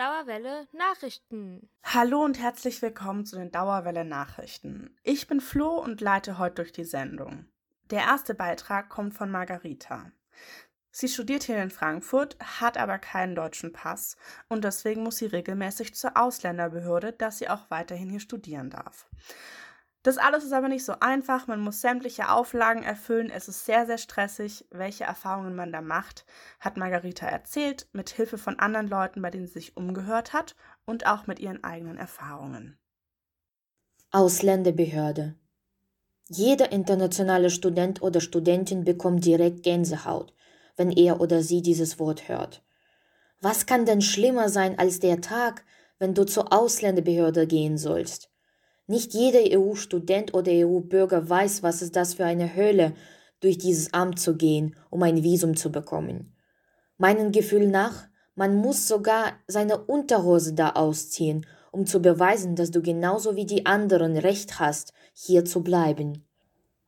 Dauerwelle Nachrichten. Hallo und herzlich willkommen zu den Dauerwelle Nachrichten. Ich bin Flo und leite heute durch die Sendung. Der erste Beitrag kommt von Margarita. Sie studiert hier in Frankfurt, hat aber keinen deutschen Pass und deswegen muss sie regelmäßig zur Ausländerbehörde, dass sie auch weiterhin hier studieren darf. Das alles ist aber nicht so einfach. Man muss sämtliche Auflagen erfüllen. Es ist sehr, sehr stressig. Welche Erfahrungen man da macht, hat Margarita erzählt, mit Hilfe von anderen Leuten, bei denen sie sich umgehört hat und auch mit ihren eigenen Erfahrungen. Ausländerbehörde. Jeder internationale Student oder Studentin bekommt direkt Gänsehaut, wenn er oder sie dieses Wort hört. Was kann denn schlimmer sein als der Tag, wenn du zur Ausländerbehörde gehen sollst? Nicht jeder EU-Student oder EU-Bürger weiß, was ist das für eine Hölle, durch dieses Amt zu gehen, um ein Visum zu bekommen. Meinen Gefühl nach, man muss sogar seine Unterhose da ausziehen, um zu beweisen, dass du genauso wie die anderen Recht hast, hier zu bleiben.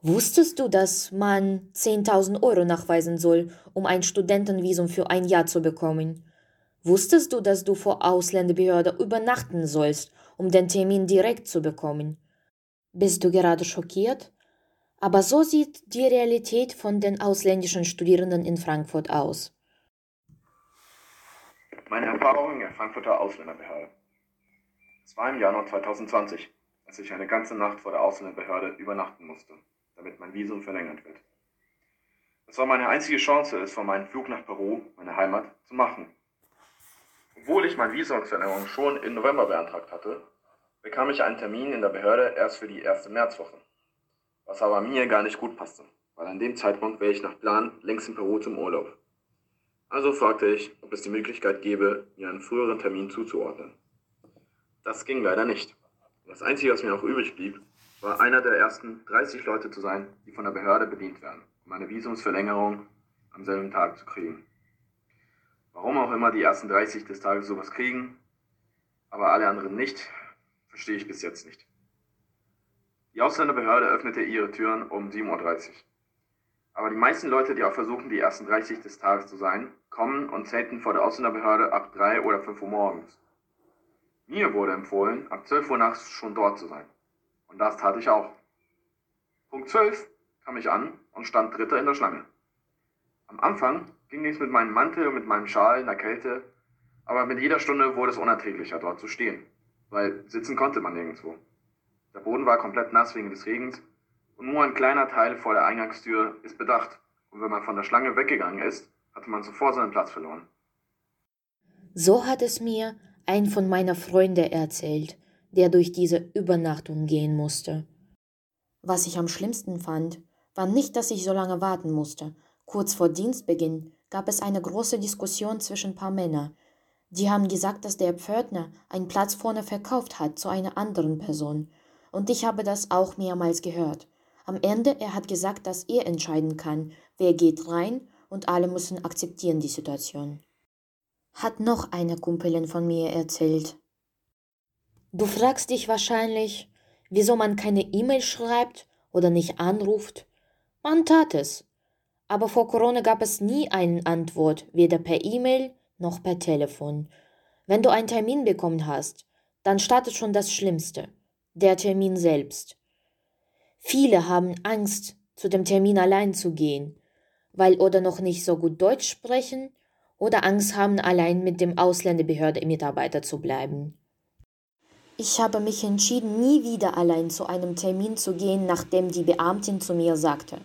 Wusstest du, dass man 10.000 Euro nachweisen soll, um ein Studentenvisum für ein Jahr zu bekommen? Wusstest du, dass du vor Ausländerbehörde übernachten sollst, um den Termin direkt zu bekommen? Bist du gerade schockiert? Aber so sieht die Realität von den ausländischen Studierenden in Frankfurt aus. Meine Erfahrungen in der Frankfurter Ausländerbehörde. Es war im Januar 2020, als ich eine ganze Nacht vor der Ausländerbehörde übernachten musste, damit mein Visum verlängert wird. Es war meine einzige Chance, es von meinem Flug nach Peru, meine Heimat, zu machen. Obwohl ich meine Visumsverlängerung schon im November beantragt hatte, bekam ich einen Termin in der Behörde erst für die erste Märzwoche. Was aber mir gar nicht gut passte, weil an dem Zeitpunkt wäre ich nach Plan längst in Peru zum Urlaub. Also fragte ich, ob es die Möglichkeit gäbe, mir einen früheren Termin zuzuordnen. Das ging leider nicht. Das Einzige, was mir noch übrig blieb, war einer der ersten 30 Leute zu sein, die von der Behörde bedient werden, um eine Visumsverlängerung am selben Tag zu kriegen. Warum auch immer die ersten 30 des Tages sowas kriegen, aber alle anderen nicht, verstehe ich bis jetzt nicht. Die Ausländerbehörde öffnete ihre Türen um 7.30 Uhr. Aber die meisten Leute, die auch versuchen, die ersten 30 des Tages zu sein, kommen und zelten vor der Ausländerbehörde ab 3 oder 5 Uhr morgens. Mir wurde empfohlen, ab 12 Uhr nachts schon dort zu sein. Und das tat ich auch. Punkt 12 kam ich an und stand Dritter in der Schlange. Am Anfang ging es mit meinem Mantel und mit meinem Schal in der Kälte, aber mit jeder Stunde wurde es unerträglicher, dort zu stehen, weil sitzen konnte man nirgendwo. Der Boden war komplett nass wegen des Regens und nur ein kleiner Teil vor der Eingangstür ist bedacht. Und wenn man von der Schlange weggegangen ist, hatte man sofort seinen Platz verloren. So hat es mir ein von meiner Freunde erzählt, der durch diese Übernachtung gehen musste. Was ich am schlimmsten fand, war nicht, dass ich so lange warten musste. Kurz vor Dienstbeginn gab es eine große Diskussion zwischen paar Männern. Die haben gesagt, dass der Pförtner einen Platz vorne verkauft hat zu einer anderen Person. Und ich habe das auch mehrmals gehört. Am Ende, er hat gesagt, dass er entscheiden kann, wer geht rein und alle müssen akzeptieren die Situation. Hat noch eine Kumpelin von mir erzählt. Du fragst dich wahrscheinlich, wieso man keine E-Mail schreibt oder nicht anruft. Man tat es. Aber vor Corona gab es nie eine Antwort, weder per E-Mail noch per Telefon. Wenn du einen Termin bekommen hast, dann startet schon das Schlimmste, der Termin selbst. Viele haben Angst, zu dem Termin allein zu gehen, weil oder noch nicht so gut Deutsch sprechen oder Angst haben, allein mit dem Ausländerbehörde-Mitarbeiter zu bleiben. Ich habe mich entschieden, nie wieder allein zu einem Termin zu gehen, nachdem die Beamtin zu mir sagte,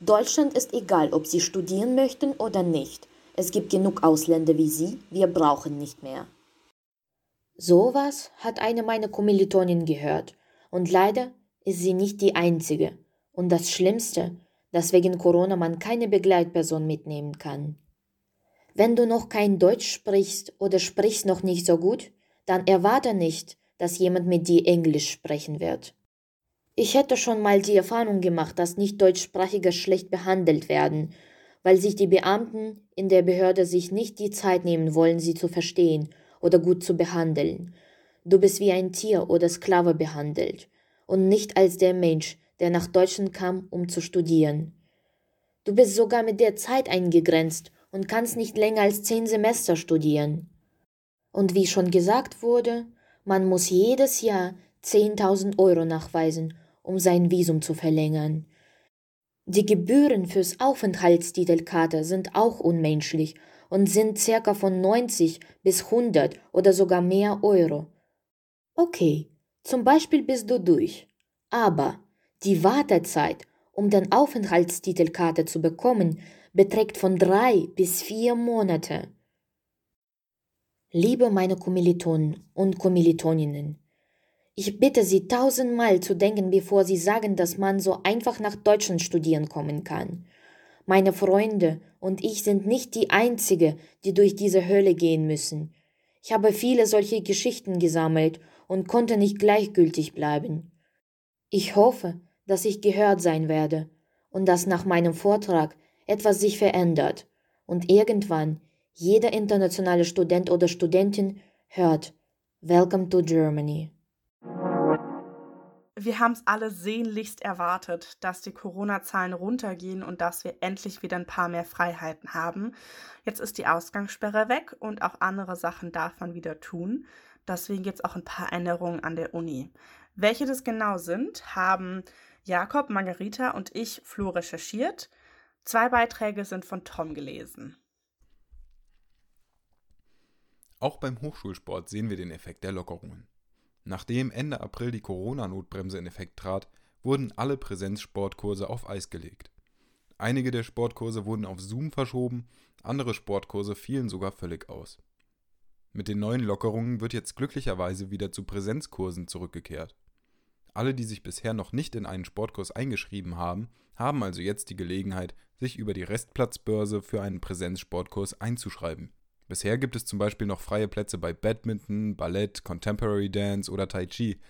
Deutschland ist egal, ob Sie studieren möchten oder nicht. Es gibt genug Ausländer wie Sie, wir brauchen nicht mehr. Sowas hat eine meiner Kommilitonin gehört, und leider ist sie nicht die einzige. Und das Schlimmste, dass wegen Corona man keine Begleitperson mitnehmen kann. Wenn du noch kein Deutsch sprichst oder sprichst noch nicht so gut, dann erwarte nicht, dass jemand mit dir Englisch sprechen wird. Ich hätte schon mal die Erfahrung gemacht, dass Nicht-Deutschsprachige schlecht behandelt werden, weil sich die Beamten in der Behörde sich nicht die Zeit nehmen wollen, sie zu verstehen oder gut zu behandeln. Du bist wie ein Tier oder Sklave behandelt und nicht als der Mensch, der nach Deutschland kam, um zu studieren. Du bist sogar mit der Zeit eingegrenzt und kannst nicht länger als zehn Semester studieren. Und wie schon gesagt wurde, man muss jedes Jahr 10.000 Euro nachweisen, um sein Visum zu verlängern. Die Gebühren fürs Aufenthaltstitelkarte sind auch unmenschlich und sind circa von 90 bis 100 oder sogar mehr Euro. Okay, zum Beispiel bist du durch. Aber die Wartezeit, um den Aufenthaltstitelkarte zu bekommen, beträgt von drei bis vier Monate. Liebe meine Kommilitonen und Kommilitoninnen, ich bitte Sie tausendmal zu denken, bevor Sie sagen, dass man so einfach nach Deutschland studieren kommen kann. Meine Freunde und ich sind nicht die Einzige, die durch diese Hölle gehen müssen. Ich habe viele solche Geschichten gesammelt und konnte nicht gleichgültig bleiben. Ich hoffe, dass ich gehört sein werde und dass nach meinem Vortrag etwas sich verändert und irgendwann jeder internationale Student oder Studentin hört Welcome to Germany. Wir haben es alle sehnlichst erwartet, dass die Corona-Zahlen runtergehen und dass wir endlich wieder ein paar mehr Freiheiten haben. Jetzt ist die Ausgangssperre weg und auch andere Sachen darf man wieder tun. Deswegen gibt es auch ein paar Änderungen an der Uni. Welche das genau sind, haben Jakob, Margarita und ich, Flo, recherchiert. Zwei Beiträge sind von Tom gelesen. Auch beim Hochschulsport sehen wir den Effekt der Lockerungen. Nachdem Ende April die Corona-Notbremse in Effekt trat, wurden alle Präsenzsportkurse auf Eis gelegt. Einige der Sportkurse wurden auf Zoom verschoben, andere Sportkurse fielen sogar völlig aus. Mit den neuen Lockerungen wird jetzt glücklicherweise wieder zu Präsenzkursen zurückgekehrt. Alle, die sich bisher noch nicht in einen Sportkurs eingeschrieben haben, haben also jetzt die Gelegenheit, sich über die Restplatzbörse für einen Präsenzsportkurs einzuschreiben. Bisher gibt es zum Beispiel noch freie Plätze bei Badminton, Ballett, Contemporary Dance oder Tai Chi.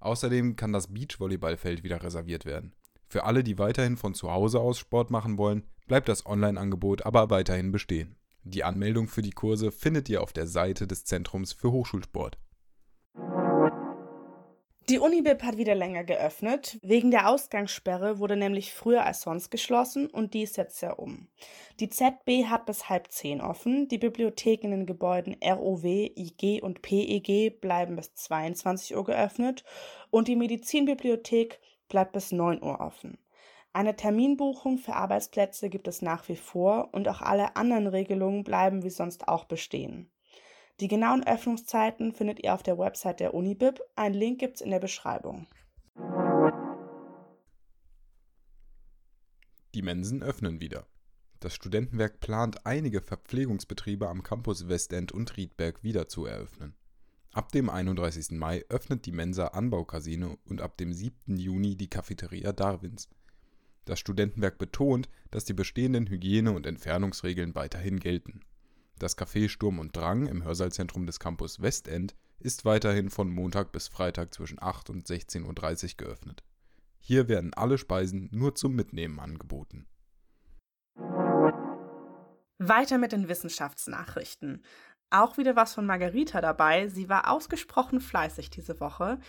Außerdem kann das Beachvolleyballfeld wieder reserviert werden. Für alle, die weiterhin von zu Hause aus Sport machen wollen, bleibt das Online-Angebot aber weiterhin bestehen. Die Anmeldung für die Kurse findet ihr auf der Seite des Zentrums für Hochschulsport. Die Unibib hat wieder länger geöffnet. Wegen der Ausgangssperre wurde nämlich früher als sonst geschlossen und dies setzt ja um. Die ZB hat bis halb zehn offen. Die Bibliotheken in den Gebäuden ROW, IG und PEG bleiben bis 22 Uhr geöffnet und die Medizinbibliothek bleibt bis 9 Uhr offen. Eine Terminbuchung für Arbeitsplätze gibt es nach wie vor und auch alle anderen Regelungen bleiben wie sonst auch bestehen. Die genauen Öffnungszeiten findet ihr auf der Website der Unibib. Ein Link gibt es in der Beschreibung. Die Mensen öffnen wieder. Das Studentenwerk plant, einige Verpflegungsbetriebe am Campus Westend und Riedberg wieder zu eröffnen. Ab dem 31. Mai öffnet die Mensa Anbaukasino und ab dem 7. Juni die Cafeteria Darwins. Das Studentenwerk betont, dass die bestehenden Hygiene- und Entfernungsregeln weiterhin gelten. Das Café Sturm und Drang im Hörsaalzentrum des Campus Westend ist weiterhin von Montag bis Freitag zwischen 8 und 16.30 Uhr geöffnet. Hier werden alle Speisen nur zum Mitnehmen angeboten. Weiter mit den Wissenschaftsnachrichten. Auch wieder was von Margarita dabei. Sie war ausgesprochen fleißig diese Woche.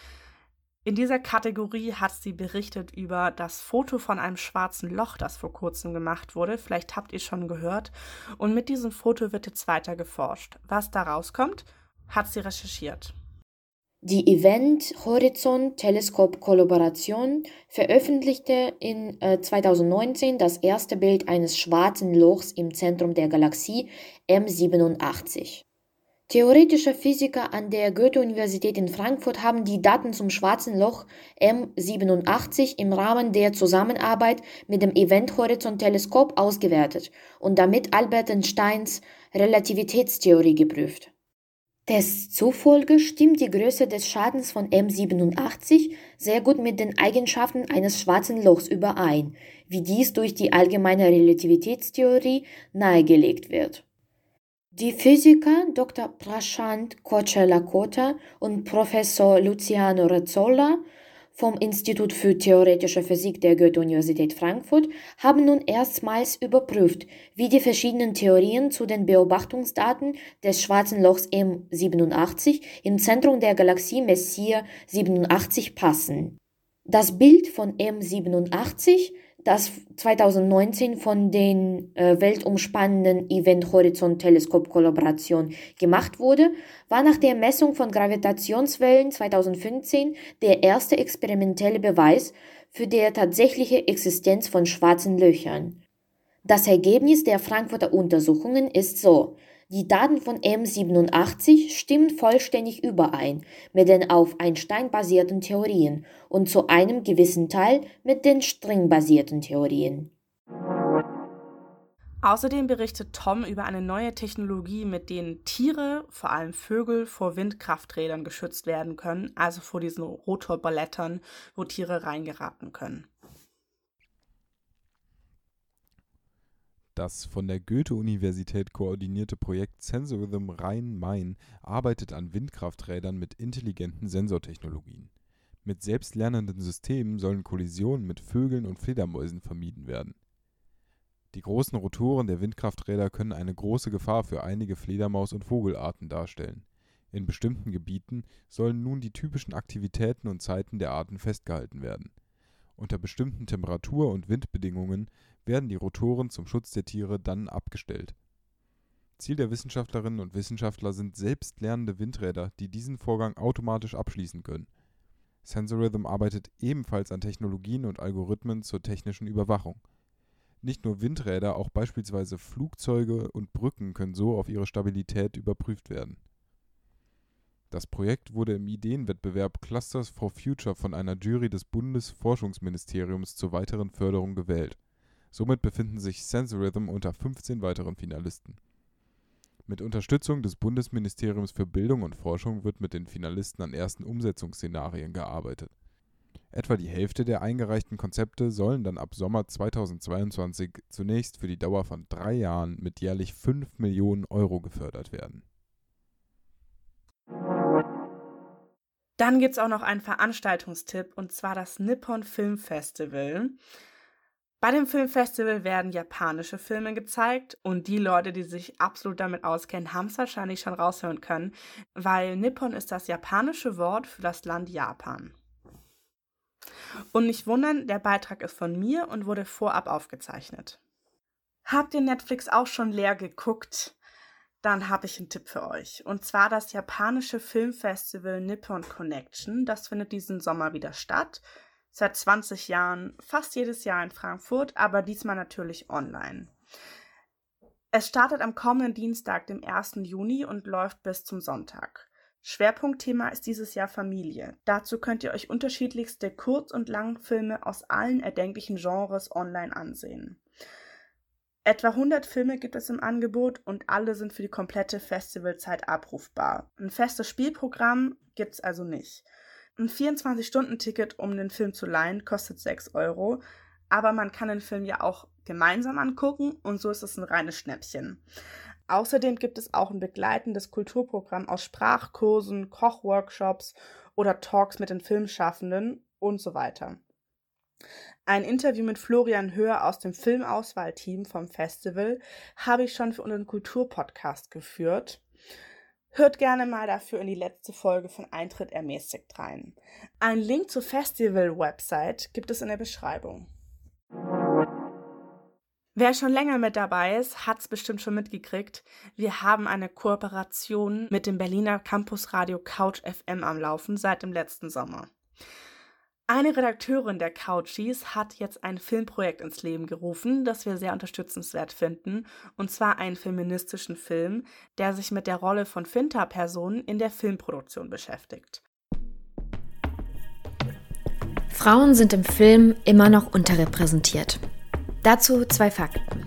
In dieser Kategorie hat sie berichtet über das Foto von einem schwarzen Loch, das vor kurzem gemacht wurde. Vielleicht habt ihr schon gehört. Und mit diesem Foto wird jetzt weiter geforscht. Was da rauskommt, hat sie recherchiert. Die Event Horizont Teleskop Kollaboration veröffentlichte in äh, 2019 das erste Bild eines schwarzen Lochs im Zentrum der Galaxie M87. Theoretische Physiker an der Goethe-Universität in Frankfurt haben die Daten zum Schwarzen Loch M87 im Rahmen der Zusammenarbeit mit dem Event-Horizont-Teleskop ausgewertet und damit Albert Einsteins Relativitätstheorie geprüft. Tests zufolge stimmt die Größe des Schadens von M87 sehr gut mit den Eigenschaften eines schwarzen Lochs überein, wie dies durch die allgemeine Relativitätstheorie nahegelegt wird. Die Physiker Dr. Prashant Kocherlakota und Professor Luciano Rezzolla vom Institut für Theoretische Physik der Goethe-Universität Frankfurt haben nun erstmals überprüft, wie die verschiedenen Theorien zu den Beobachtungsdaten des schwarzen Lochs M87 im Zentrum der Galaxie Messier 87 passen. Das Bild von M87 das 2019 von den äh, weltumspannenden Event Horizont Teleskop Kollaboration gemacht wurde, war nach der Messung von Gravitationswellen 2015 der erste experimentelle Beweis für die tatsächliche Existenz von schwarzen Löchern. Das Ergebnis der Frankfurter Untersuchungen ist so. Die Daten von M87 stimmen vollständig überein mit den auf Einstein basierten Theorien und zu einem gewissen Teil mit den stringbasierten Theorien. Außerdem berichtet Tom über eine neue Technologie, mit denen Tiere, vor allem Vögel, vor Windkrafträdern geschützt werden können, also vor diesen Rotorblättern, wo Tiere reingeraten können. Das von der Goethe-Universität koordinierte Projekt Sensorithm Rhein-Main arbeitet an Windkrafträdern mit intelligenten Sensortechnologien. Mit selbstlernenden Systemen sollen Kollisionen mit Vögeln und Fledermäusen vermieden werden. Die großen Rotoren der Windkrafträder können eine große Gefahr für einige Fledermaus- und Vogelarten darstellen. In bestimmten Gebieten sollen nun die typischen Aktivitäten und Zeiten der Arten festgehalten werden. Unter bestimmten Temperatur- und Windbedingungen werden die Rotoren zum Schutz der Tiere dann abgestellt. Ziel der Wissenschaftlerinnen und Wissenschaftler sind selbstlernende Windräder, die diesen Vorgang automatisch abschließen können. Sensorithm arbeitet ebenfalls an Technologien und Algorithmen zur technischen Überwachung. Nicht nur Windräder, auch beispielsweise Flugzeuge und Brücken können so auf ihre Stabilität überprüft werden. Das Projekt wurde im Ideenwettbewerb Clusters for Future von einer Jury des Bundesforschungsministeriums zur weiteren Förderung gewählt Somit befinden sich Sensorithm unter 15 weiteren Finalisten. Mit Unterstützung des Bundesministeriums für Bildung und Forschung wird mit den Finalisten an ersten Umsetzungsszenarien gearbeitet. Etwa die Hälfte der eingereichten Konzepte sollen dann ab Sommer 2022 zunächst für die Dauer von drei Jahren mit jährlich 5 Millionen Euro gefördert werden. Dann gibt es auch noch einen Veranstaltungstipp und zwar das Nippon Film Festival. Bei dem Filmfestival werden japanische Filme gezeigt und die Leute, die sich absolut damit auskennen, haben es wahrscheinlich schon raushören können, weil Nippon ist das japanische Wort für das Land Japan. Und nicht wundern, der Beitrag ist von mir und wurde vorab aufgezeichnet. Habt ihr Netflix auch schon leer geguckt? Dann habe ich einen Tipp für euch. Und zwar das japanische Filmfestival Nippon Connection. Das findet diesen Sommer wieder statt seit 20 Jahren, fast jedes Jahr in Frankfurt, aber diesmal natürlich online. Es startet am kommenden Dienstag, dem 1. Juni und läuft bis zum Sonntag. Schwerpunktthema ist dieses Jahr Familie. Dazu könnt ihr euch unterschiedlichste Kurz- und Langfilme aus allen erdenklichen Genres online ansehen. Etwa 100 Filme gibt es im Angebot und alle sind für die komplette Festivalzeit abrufbar. Ein festes Spielprogramm gibt es also nicht. Ein 24-Stunden-Ticket, um den Film zu leihen, kostet 6 Euro. Aber man kann den Film ja auch gemeinsam angucken und so ist es ein reines Schnäppchen. Außerdem gibt es auch ein begleitendes Kulturprogramm aus Sprachkursen, Kochworkshops oder Talks mit den Filmschaffenden und so weiter. Ein Interview mit Florian Höher aus dem Filmauswahlteam vom Festival habe ich schon für unseren Kulturpodcast geführt. Hört gerne mal dafür in die letzte Folge von Eintritt ermäßigt rein. Ein Link zur Festival-Website gibt es in der Beschreibung. Wer schon länger mit dabei ist, hat es bestimmt schon mitgekriegt. Wir haben eine Kooperation mit dem Berliner Campusradio Couch FM am Laufen seit dem letzten Sommer. Eine Redakteurin der Couchies hat jetzt ein Filmprojekt ins Leben gerufen, das wir sehr unterstützenswert finden, und zwar einen feministischen Film, der sich mit der Rolle von Finta-Personen in der Filmproduktion beschäftigt. Frauen sind im Film immer noch unterrepräsentiert. Dazu zwei Fakten.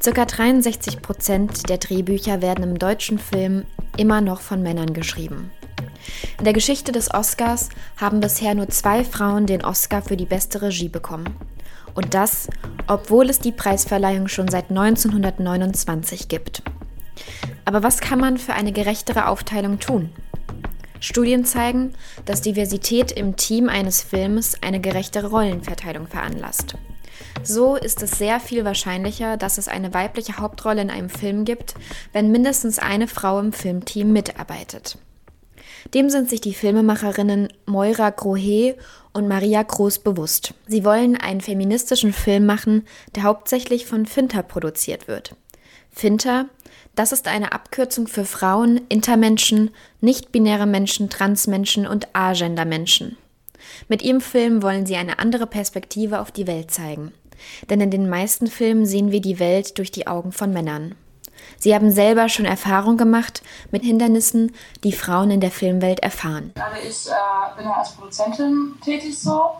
Circa 63 Prozent der Drehbücher werden im deutschen Film immer noch von Männern geschrieben. In der Geschichte des Oscars haben bisher nur zwei Frauen den Oscar für die beste Regie bekommen. Und das, obwohl es die Preisverleihung schon seit 1929 gibt. Aber was kann man für eine gerechtere Aufteilung tun? Studien zeigen, dass Diversität im Team eines Films eine gerechtere Rollenverteilung veranlasst. So ist es sehr viel wahrscheinlicher, dass es eine weibliche Hauptrolle in einem Film gibt, wenn mindestens eine Frau im Filmteam mitarbeitet. Dem sind sich die Filmemacherinnen Moira Grohe und Maria Groß bewusst. Sie wollen einen feministischen Film machen, der hauptsächlich von Finter produziert wird. Finter, das ist eine Abkürzung für Frauen, Intermenschen, nicht-binäre Menschen, Transmenschen und Agender-Menschen. Mit ihrem Film wollen sie eine andere Perspektive auf die Welt zeigen. Denn in den meisten Filmen sehen wir die Welt durch die Augen von Männern. Sie haben selber schon Erfahrung gemacht mit Hindernissen, die Frauen in der Filmwelt erfahren. Also ich äh, bin ja als Produzentin tätig so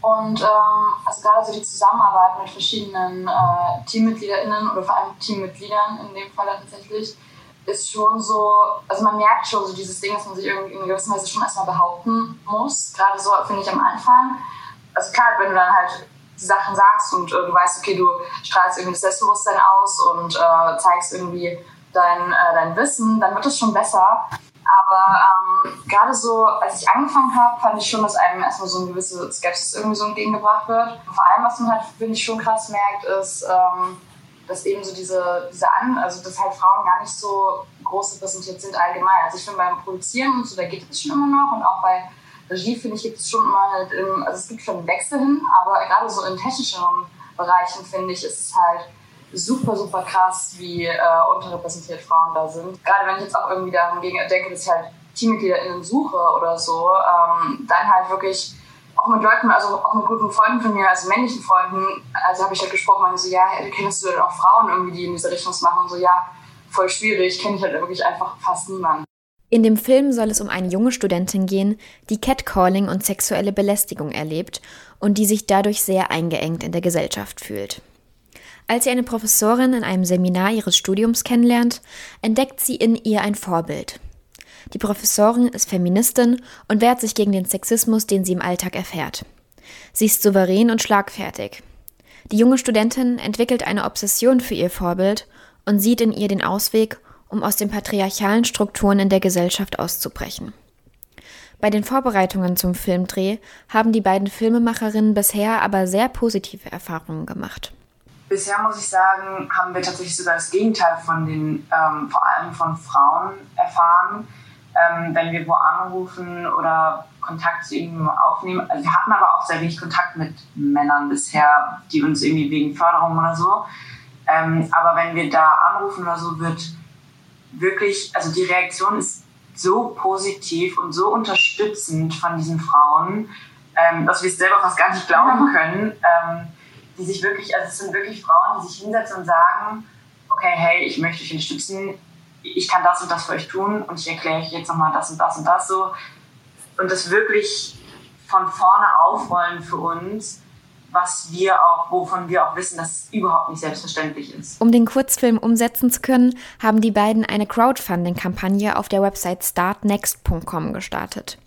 und ähm, also gerade so die Zusammenarbeit mit verschiedenen äh, TeammitgliederInnen oder vor allem Teammitgliedern in dem Fall tatsächlich ist schon so, also man merkt schon so dieses Ding, dass man sich irgendwie in gewisser Weise schon erstmal behaupten muss. Gerade so finde ich am Anfang. Also klar, wenn du dann halt Sachen sagst und äh, du weißt, okay, du strahlst irgendwie das Selbstbewusstsein aus und äh, zeigst irgendwie dein, äh, dein Wissen, dann wird es schon besser. Aber ähm, gerade so, als ich angefangen habe, fand ich schon, dass einem erstmal so eine gewisse Skepsis irgendwie so entgegengebracht wird. Vor allem, was man halt, finde ich, schon krass merkt, ist, ähm, dass eben so diese, diese An, also dass halt Frauen gar nicht so groß repräsentiert sind allgemein. Also ich finde beim Produzieren und so, da geht es schon immer noch und auch bei Regie, finde ich, gibt es schon immer halt, im, also es gibt schon einen Wechsel hin, aber gerade so in technischeren Bereichen, finde ich, ist es halt super, super krass, wie äh, unterrepräsentiert Frauen da sind. Gerade wenn ich jetzt auch irgendwie daran denke, dass ich halt TeammitgliederInnen suche oder so, ähm, dann halt wirklich auch mit Leuten, also auch mit guten Freunden von mir, also männlichen Freunden, also habe ich halt gesprochen, meine so, ja, kennst du denn auch Frauen irgendwie, die in diese Richtung machen? Und so, ja, voll schwierig, kenne ich halt wirklich einfach fast niemanden. In dem Film soll es um eine junge Studentin gehen, die Catcalling und sexuelle Belästigung erlebt und die sich dadurch sehr eingeengt in der Gesellschaft fühlt. Als sie eine Professorin in einem Seminar ihres Studiums kennenlernt, entdeckt sie in ihr ein Vorbild. Die Professorin ist Feministin und wehrt sich gegen den Sexismus, den sie im Alltag erfährt. Sie ist souverän und schlagfertig. Die junge Studentin entwickelt eine Obsession für ihr Vorbild und sieht in ihr den Ausweg, um aus den patriarchalen Strukturen in der Gesellschaft auszubrechen. Bei den Vorbereitungen zum Filmdreh haben die beiden Filmemacherinnen bisher aber sehr positive Erfahrungen gemacht. Bisher muss ich sagen, haben wir tatsächlich sogar das Gegenteil von den, ähm, vor allem von Frauen erfahren, ähm, wenn wir wo anrufen oder Kontakt zu ihnen aufnehmen. Also wir hatten aber auch sehr wenig Kontakt mit Männern bisher, die uns irgendwie wegen Förderung oder so. Ähm, aber wenn wir da anrufen oder so, wird wirklich, also die Reaktion ist so positiv und so unterstützend von diesen Frauen, ähm, dass wir es selber fast gar nicht glauben können, ähm, die sich wirklich, also es sind wirklich Frauen, die sich hinsetzen und sagen, okay, hey, ich möchte euch unterstützen, ich kann das und das für euch tun und ich erkläre euch jetzt nochmal das und das und das so. Und das wirklich von vorne aufrollen für uns was wir auch, wovon wir auch wissen, dass es überhaupt nicht selbstverständlich ist. Um den Kurzfilm umsetzen zu können, haben die beiden eine Crowdfunding-Kampagne auf der Website startnext.com gestartet.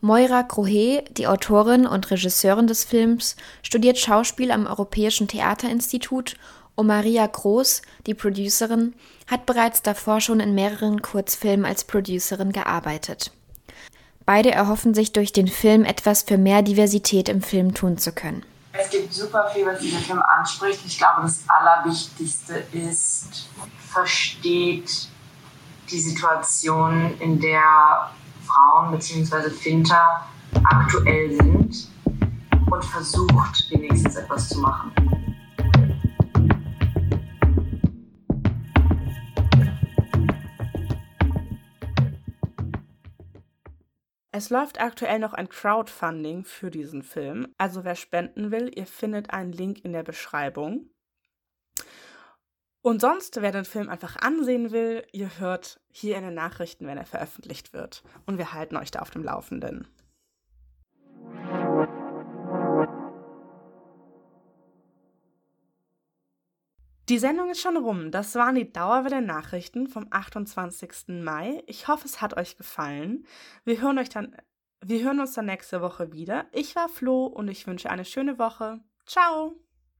Moira Grohe, die Autorin und Regisseurin des Films, studiert Schauspiel am Europäischen Theaterinstitut und Maria Groß, die Producerin, hat bereits davor schon in mehreren Kurzfilmen als Producerin gearbeitet. Beide erhoffen sich durch den Film etwas für mehr Diversität im Film tun zu können. Es gibt super viel, was dieser Film anspricht. Ich glaube, das Allerwichtigste ist, versteht die Situation, in der Frauen bzw. Finter aktuell sind und versucht wenigstens etwas zu machen. Es läuft aktuell noch ein Crowdfunding für diesen Film. Also wer spenden will, ihr findet einen Link in der Beschreibung. Und sonst, wer den Film einfach ansehen will, ihr hört hier in den Nachrichten, wenn er veröffentlicht wird. Und wir halten euch da auf dem Laufenden. Die Sendung ist schon rum. Das waren die Dauerwelle Nachrichten vom 28. Mai. Ich hoffe, es hat euch gefallen. Wir hören euch dann, wir hören uns dann nächste Woche wieder. Ich war Flo und ich wünsche eine schöne Woche. Ciao!